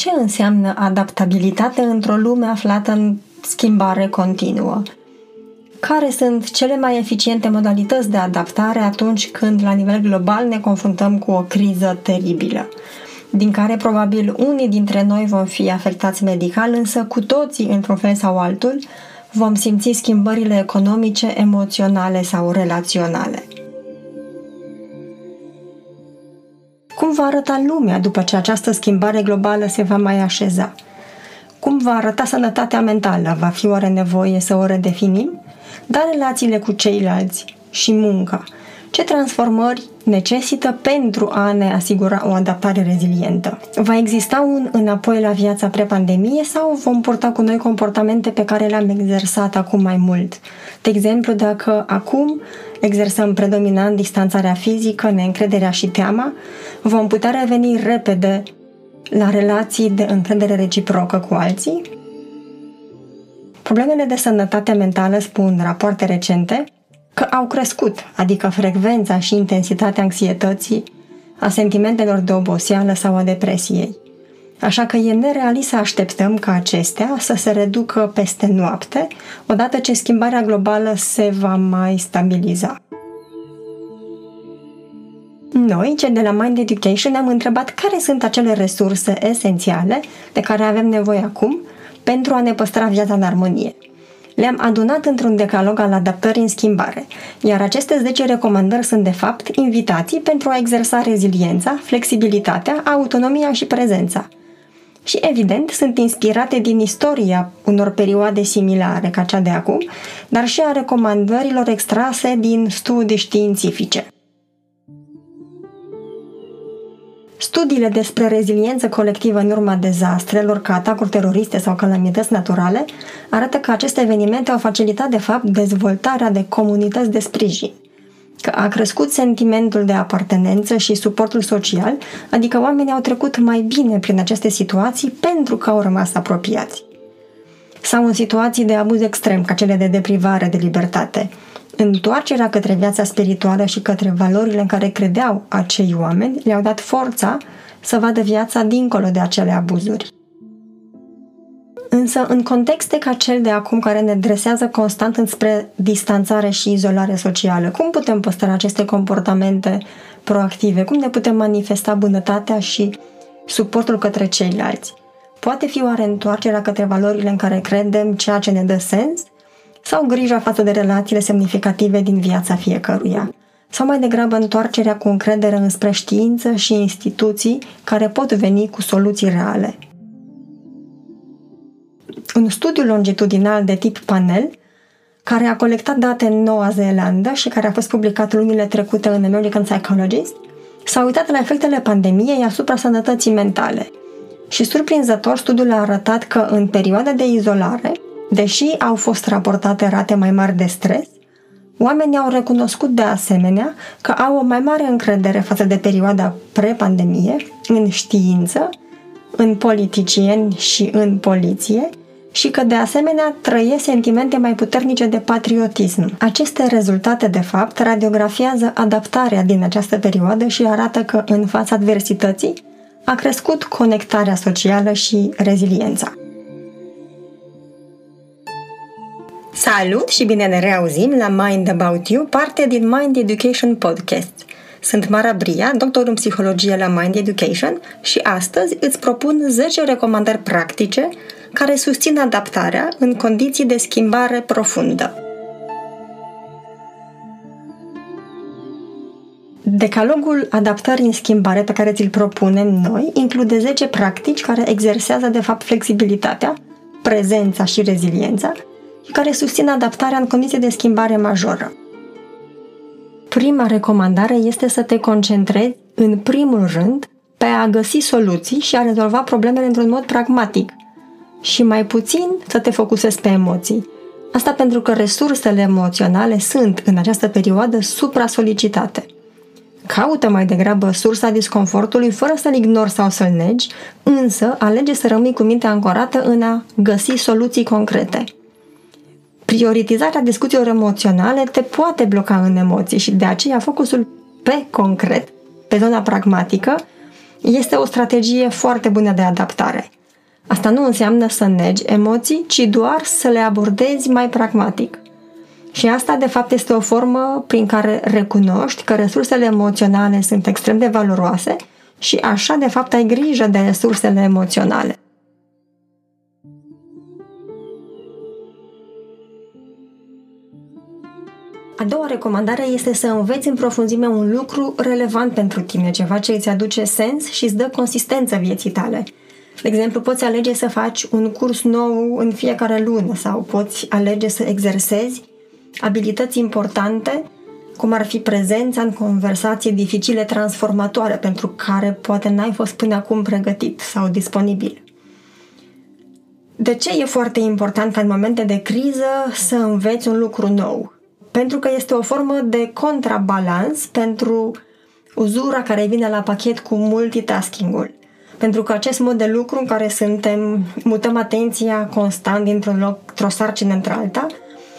Ce înseamnă adaptabilitate într-o lume aflată în schimbare continuă? Care sunt cele mai eficiente modalități de adaptare atunci când, la nivel global, ne confruntăm cu o criză teribilă? din care probabil unii dintre noi vom fi afectați medical, însă cu toții, într-un fel sau altul, vom simți schimbările economice, emoționale sau relaționale. Cum va arăta lumea după ce această schimbare globală se va mai așeza? Cum va arăta sănătatea mentală? Va fi oare nevoie să o redefinim? Dar relațiile cu ceilalți și munca – ce transformări necesită pentru a ne asigura o adaptare rezilientă. Va exista un înapoi la viața pre-pandemie sau vom purta cu noi comportamente pe care le-am exersat acum mai mult? De exemplu, dacă acum exersăm predominant distanțarea fizică, neîncrederea și teama, vom putea reveni repede la relații de încredere reciprocă cu alții? Problemele de sănătate mentală, spun rapoarte recente, că au crescut, adică frecvența și intensitatea anxietății, a sentimentelor de oboseală sau a depresiei. Așa că e nerealist să așteptăm ca acestea să se reducă peste noapte, odată ce schimbarea globală se va mai stabiliza. Noi, cei de la Mind Education, am întrebat care sunt acele resurse esențiale de care avem nevoie acum pentru a ne păstra viața în armonie – le-am adunat într-un decalog al adaptării în schimbare, iar aceste 10 recomandări sunt de fapt invitații pentru a exersa reziliența, flexibilitatea, autonomia și prezența. Și evident sunt inspirate din istoria unor perioade similare ca cea de acum, dar și a recomandărilor extrase din studii științifice. Studiile despre reziliență colectivă în urma dezastrelor, ca atacuri teroriste sau calamități naturale, arată că aceste evenimente au facilitat, de fapt, dezvoltarea de comunități de sprijin, că a crescut sentimentul de apartenență și suportul social, adică oamenii au trecut mai bine prin aceste situații pentru că au rămas apropiați. Sau în situații de abuz extrem, ca cele de deprivare de libertate, Întoarcerea către viața spirituală și către valorile în care credeau acei oameni le-au dat forța să vadă viața dincolo de acele abuzuri. Însă, în contexte ca cel de acum care ne dresează constant înspre distanțare și izolare socială, cum putem păstra aceste comportamente proactive? Cum ne putem manifesta bunătatea și suportul către ceilalți? Poate fi oare întoarcerea către valorile în care credem ceea ce ne dă sens? Sau grija față de relațiile semnificative din viața fiecăruia, sau mai degrabă întoarcerea cu încredere înspre știință și instituții care pot veni cu soluții reale. Un studiu longitudinal de tip panel, care a colectat date în Noua Zeelandă și care a fost publicat lunile trecute în American Psychologist, s-a uitat la efectele pandemiei asupra sănătății mentale. Și surprinzător, studiul a arătat că în perioada de izolare, Deși au fost raportate rate mai mari de stres, oamenii au recunoscut de asemenea că au o mai mare încredere față de perioada pre-pandemie în știință, în politicieni și în poliție și că de asemenea trăiesc sentimente mai puternice de patriotism. Aceste rezultate, de fapt, radiografiază adaptarea din această perioadă și arată că în fața adversității a crescut conectarea socială și reziliența. Salut și bine ne reauzim la Mind About You, parte din Mind Education Podcast. Sunt Mara Bria, doctor în psihologie la Mind Education și astăzi îți propun 10 recomandări practice care susțin adaptarea în condiții de schimbare profundă. Decalogul adaptării în schimbare pe care ți-l propunem noi include 10 practici care exersează de fapt flexibilitatea, prezența și reziliența care susțin adaptarea în condiții de schimbare majoră. Prima recomandare este să te concentrezi, în primul rând, pe a găsi soluții și a rezolva problemele într-un mod pragmatic și mai puțin să te focusezi pe emoții. Asta pentru că resursele emoționale sunt, în această perioadă, supra-solicitate. Caută mai degrabă sursa disconfortului fără să-l ignori sau să-l negi, însă alege să rămâi cu mintea ancorată în a găsi soluții concrete – prioritizarea discuțiilor emoționale te poate bloca în emoții și de aceea focusul pe concret, pe zona pragmatică, este o strategie foarte bună de adaptare. Asta nu înseamnă să negi emoții, ci doar să le abordezi mai pragmatic. Și asta, de fapt, este o formă prin care recunoști că resursele emoționale sunt extrem de valoroase și așa, de fapt, ai grijă de resursele emoționale. A doua recomandare este să înveți în profunzime un lucru relevant pentru tine, ceva ce îți aduce sens și îți dă consistență vieții tale. De exemplu, poți alege să faci un curs nou în fiecare lună sau poți alege să exersezi abilități importante, cum ar fi prezența în conversații dificile transformatoare pentru care poate n-ai fost până acum pregătit sau disponibil. De ce e foarte important ca în momente de criză să înveți un lucru nou? Pentru că este o formă de contrabalans pentru uzura care vine la pachet cu multitasking-ul. Pentru că acest mod de lucru în care suntem, mutăm atenția constant dintr-un loc, într-o sarcină într-alta,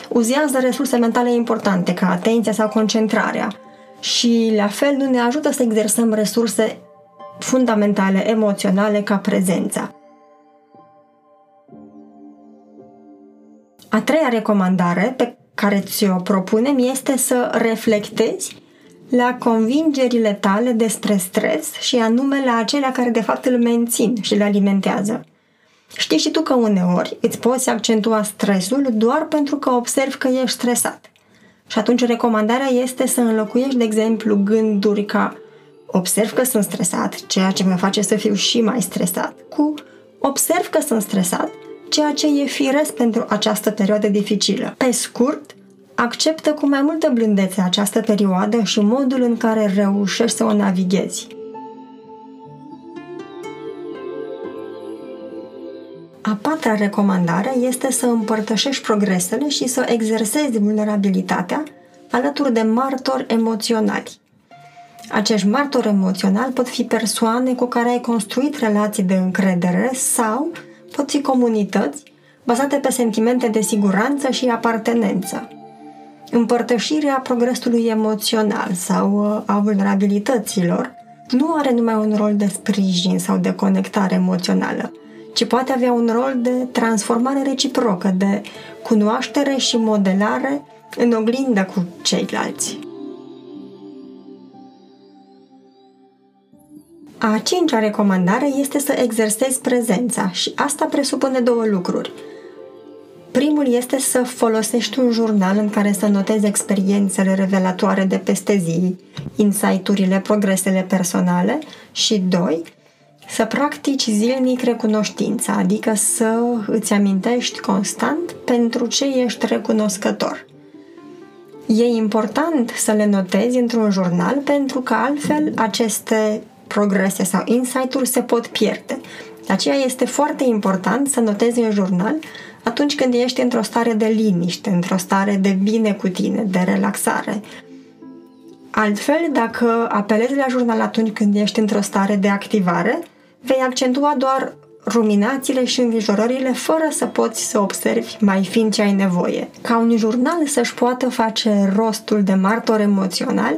uzează resurse mentale importante, ca atenția sau concentrarea. Și, la fel, nu ne ajută să exersăm resurse fundamentale, emoționale, ca prezența. A treia recomandare pe care ți-o propunem este să reflectezi la convingerile tale despre stres și anume la acelea care de fapt îl mențin și le alimentează. Știi și tu că uneori îți poți accentua stresul doar pentru că observi că ești stresat. Și atunci recomandarea este să înlocuiești, de exemplu, gânduri ca observ că sunt stresat, ceea ce mă face să fiu și mai stresat, cu observ că sunt stresat, ceea ce e firesc pentru această perioadă dificilă. Pe scurt, acceptă cu mai multă blândețe această perioadă și modul în care reușești să o navighezi. A patra recomandare este să împărtășești progresele și să exersezi vulnerabilitatea alături de martori emoționali. Acești martori emoționali pot fi persoane cu care ai construit relații de încredere sau pot fi comunități bazate pe sentimente de siguranță și apartenență. Împărtășirea progresului emoțional sau uh, a vulnerabilităților nu are numai un rol de sprijin sau de conectare emoțională, ci poate avea un rol de transformare reciprocă, de cunoaștere și modelare în oglindă cu ceilalți. A cincea recomandare este să exersezi prezența și asta presupune două lucruri. Primul este să folosești un jurnal în care să notezi experiențele revelatoare de peste zi, insight-urile, progresele personale și doi, să practici zilnic recunoștința, adică să îți amintești constant pentru ce ești recunoscător. E important să le notezi într-un jurnal pentru că altfel aceste progrese sau insight-uri se pot pierde. De aceea este foarte important să notezi în jurnal atunci când ești într-o stare de liniște, într-o stare de bine cu tine, de relaxare. Altfel, dacă apelezi la jurnal atunci când ești într-o stare de activare, vei accentua doar ruminațiile și îngrijorările fără să poți să observi mai fin ce ai nevoie. Ca un jurnal să-și poată face rostul de martor emoțional,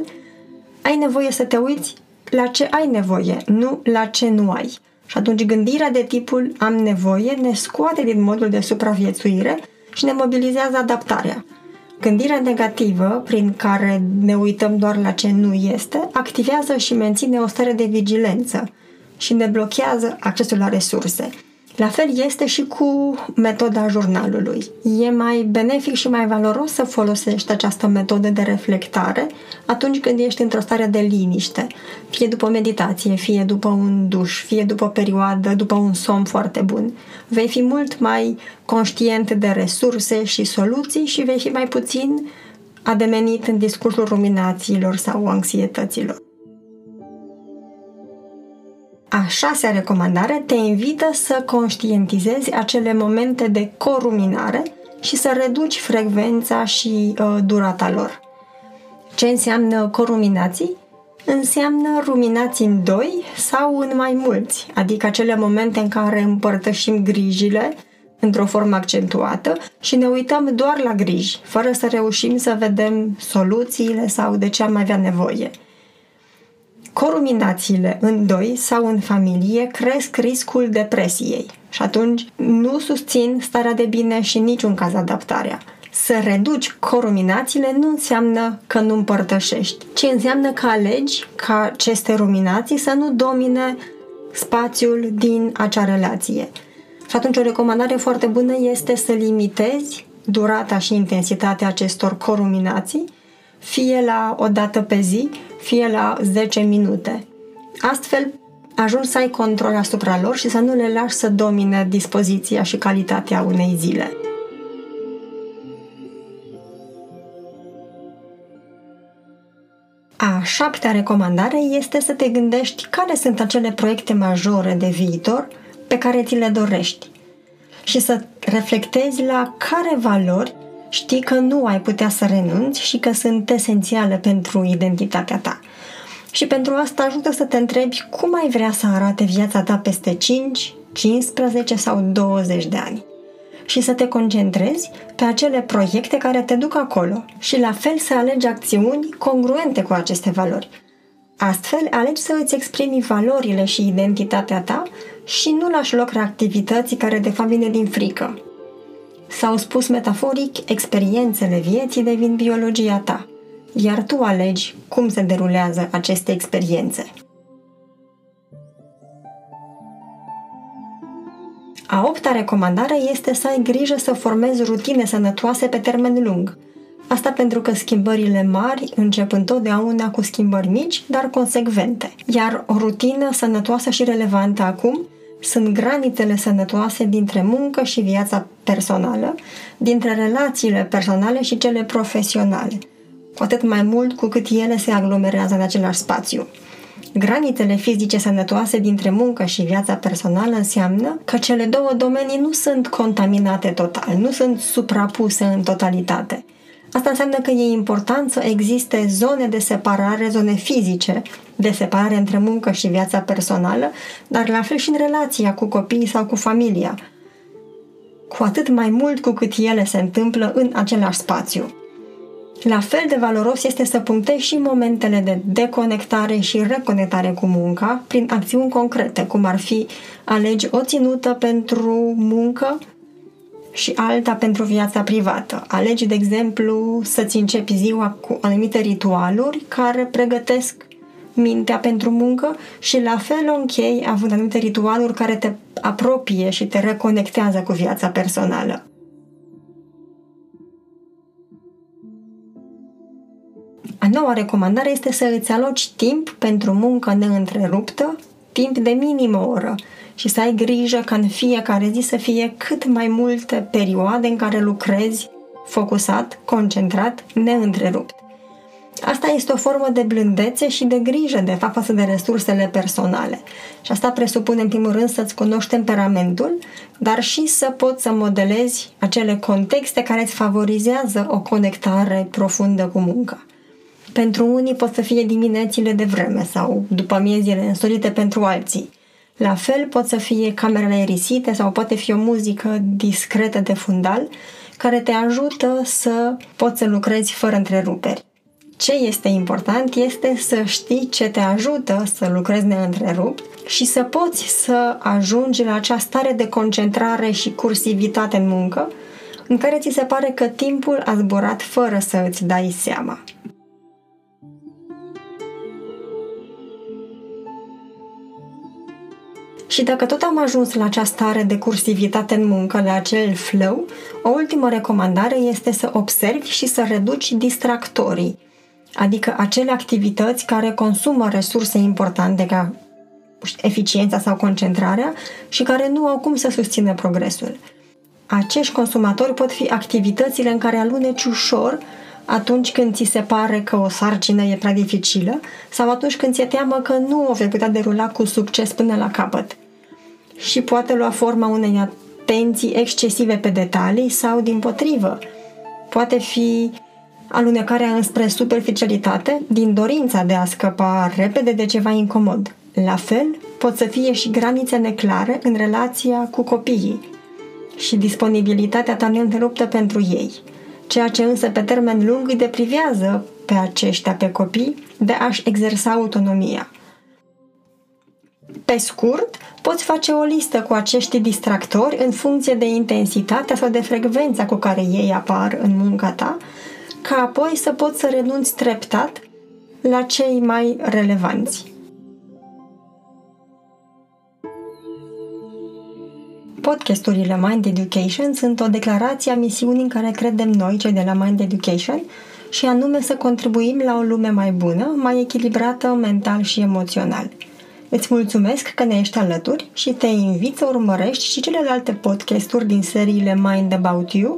ai nevoie să te uiți la ce ai nevoie, nu la ce nu ai. Și atunci gândirea de tipul am nevoie ne scoate din modul de supraviețuire și ne mobilizează adaptarea. Gândirea negativă, prin care ne uităm doar la ce nu este, activează și menține o stare de vigilență și ne blochează accesul la resurse. La fel este și cu metoda jurnalului. E mai benefic și mai valoros să folosești această metodă de reflectare atunci când ești într-o stare de liniște, fie după meditație, fie după un duș, fie după o perioadă, după un somn foarte bun. Vei fi mult mai conștient de resurse și soluții și vei fi mai puțin ademenit în discursul ruminațiilor sau anxietăților. A șasea recomandare te invită să conștientizezi acele momente de coruminare și să reduci frecvența și uh, durata lor. Ce înseamnă coruminații? Înseamnă ruminații în doi sau în mai mulți, adică acele momente în care împărtășim grijile într-o formă accentuată și ne uităm doar la griji, fără să reușim să vedem soluțiile sau de ce am avea nevoie – Coruminațiile în doi sau în familie cresc riscul depresiei și atunci nu susțin starea de bine și în niciun caz adaptarea. Să reduci coruminațiile nu înseamnă că nu împărtășești, ci înseamnă că alegi ca aceste ruminații să nu domine spațiul din acea relație. Și atunci o recomandare foarte bună este să limitezi durata și intensitatea acestor coruminații, fie la o dată pe zi, fie la 10 minute. Astfel, ajungi să ai control asupra lor și să nu le lași să domine dispoziția și calitatea unei zile. A șaptea recomandare este să te gândești care sunt acele proiecte majore de viitor pe care ți le dorești și să reflectezi la care valori știi că nu ai putea să renunți și că sunt esențiale pentru identitatea ta. Și pentru asta ajută să te întrebi cum ai vrea să arate viața ta peste 5, 15 sau 20 de ani. Și să te concentrezi pe acele proiecte care te duc acolo și la fel să alegi acțiuni congruente cu aceste valori. Astfel, alegi să îți exprimi valorile și identitatea ta și nu lași loc reactivității care de fapt vine din frică. Sau spus metaforic, experiențele vieții devin biologia ta, iar tu alegi cum se derulează aceste experiențe. A opta recomandare este să ai grijă să formezi rutine sănătoase pe termen lung. Asta pentru că schimbările mari încep întotdeauna cu schimbări mici, dar consecvente. Iar o rutină sănătoasă și relevantă acum sunt granițele sănătoase dintre muncă și viața personală, dintre relațiile personale și cele profesionale, cu atât mai mult cu cât ele se aglomerează în același spațiu. Granițele fizice sănătoase dintre muncă și viața personală înseamnă că cele două domenii nu sunt contaminate total, nu sunt suprapuse în totalitate. Asta înseamnă că e important să existe zone de separare, zone fizice de separare între muncă și viața personală, dar la fel și în relația cu copiii sau cu familia. Cu atât mai mult cu cât ele se întâmplă în același spațiu. La fel de valoros este să punctezi și momentele de deconectare și reconectare cu munca prin acțiuni concrete, cum ar fi alegi o ținută pentru muncă și alta pentru viața privată. Alegi, de exemplu, să-ți începi ziua cu anumite ritualuri care pregătesc mintea pentru muncă și la fel o închei având anumite ritualuri care te apropie și te reconectează cu viața personală. A noua recomandare este să îți aloci timp pentru muncă neîntreruptă, timp de minim o oră și să ai grijă ca în fiecare zi să fie cât mai multe perioade în care lucrezi focusat, concentrat, neîntrerupt. Asta este o formă de blândețe și de grijă, de fapt, față de resursele personale. Și asta presupune, în primul rând, să-ți cunoști temperamentul, dar și să poți să modelezi acele contexte care îți favorizează o conectare profundă cu munca. Pentru unii pot să fie diminețile de vreme sau după miezile însorite pentru alții. La fel pot să fie camerele aerisite sau poate fi o muzică discretă de fundal care te ajută să poți să lucrezi fără întreruperi. Ce este important este să știi ce te ajută să lucrezi neîntrerupt și să poți să ajungi la acea stare de concentrare și cursivitate în muncă în care ți se pare că timpul a zburat fără să îți dai seama. Și dacă tot am ajuns la această stare de cursivitate în muncă, la acel flow, o ultimă recomandare este să observi și să reduci distractorii, adică acele activități care consumă resurse importante ca eficiența sau concentrarea și care nu au cum să susțină progresul. Acești consumatori pot fi activitățile în care aluneci ușor atunci când ți se pare că o sarcină e prea dificilă sau atunci când ți-e teamă că nu o vei putea derula cu succes până la capăt. Și poate lua forma unei atenții excesive pe detalii sau, din potrivă, poate fi alunecarea înspre superficialitate din dorința de a scăpa repede de ceva incomod. La fel, pot să fie și granițe neclare în relația cu copiii și disponibilitatea ta neîntreruptă pentru ei, ceea ce însă pe termen lung îi deprivează pe aceștia, pe copii, de a-și exersa autonomia. Pe scurt, poți face o listă cu acești distractori în funcție de intensitatea sau de frecvența cu care ei apar în munca ta, ca apoi să poți să renunți treptat la cei mai relevanți. Podcasturile Mind Education sunt o declarație a misiunii în care credem noi, cei de la Mind Education, și anume să contribuim la o lume mai bună, mai echilibrată mental și emoțional. Îți mulțumesc că ne ești alături și te invit să urmărești și celelalte podcasturi din seriile Mind About You,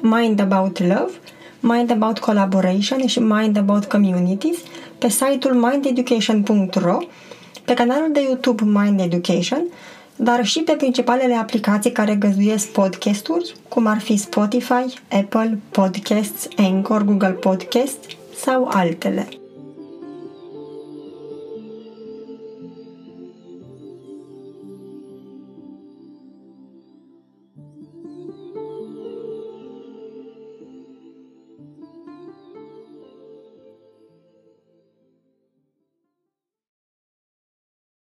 Mind About Love, Mind About Collaboration și Mind About Communities pe site-ul mindeducation.ro, pe canalul de YouTube Mind Education, dar și pe principalele aplicații care găzduiesc podcasturi, cum ar fi Spotify, Apple Podcasts, Anchor, Google Podcasts sau altele.